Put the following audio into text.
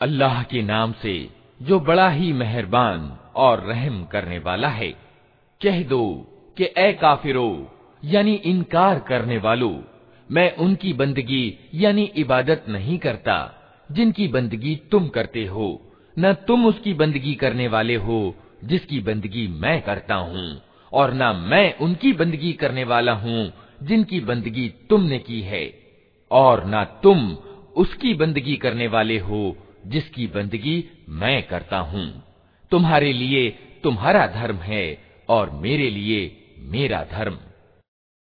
अल्लाह के नाम से जो बड़ा ही मेहरबान और रहम करने वाला है। कह दो कि ए काफिरो, यानी इनकार करने वालों, मैं उनकी बंदगी, यानी इबादत नहीं करता, जिनकी बंदगी तुम करते हो, न तुम उसकी बंदगी करने वाले हो, जिसकी बंदगी मैं करता हूँ, और न मैं उनकी बंदगी करने वाला हूँ, जिनकी बंदगी तुमने की है, और न तुम उसकी बंदगी करने वाले हो जिसकी बंदगी मैं करता हूँ। तुम्हारे लिए तुम्हारा धर्म है और मेरे लिए मेरा धर्म।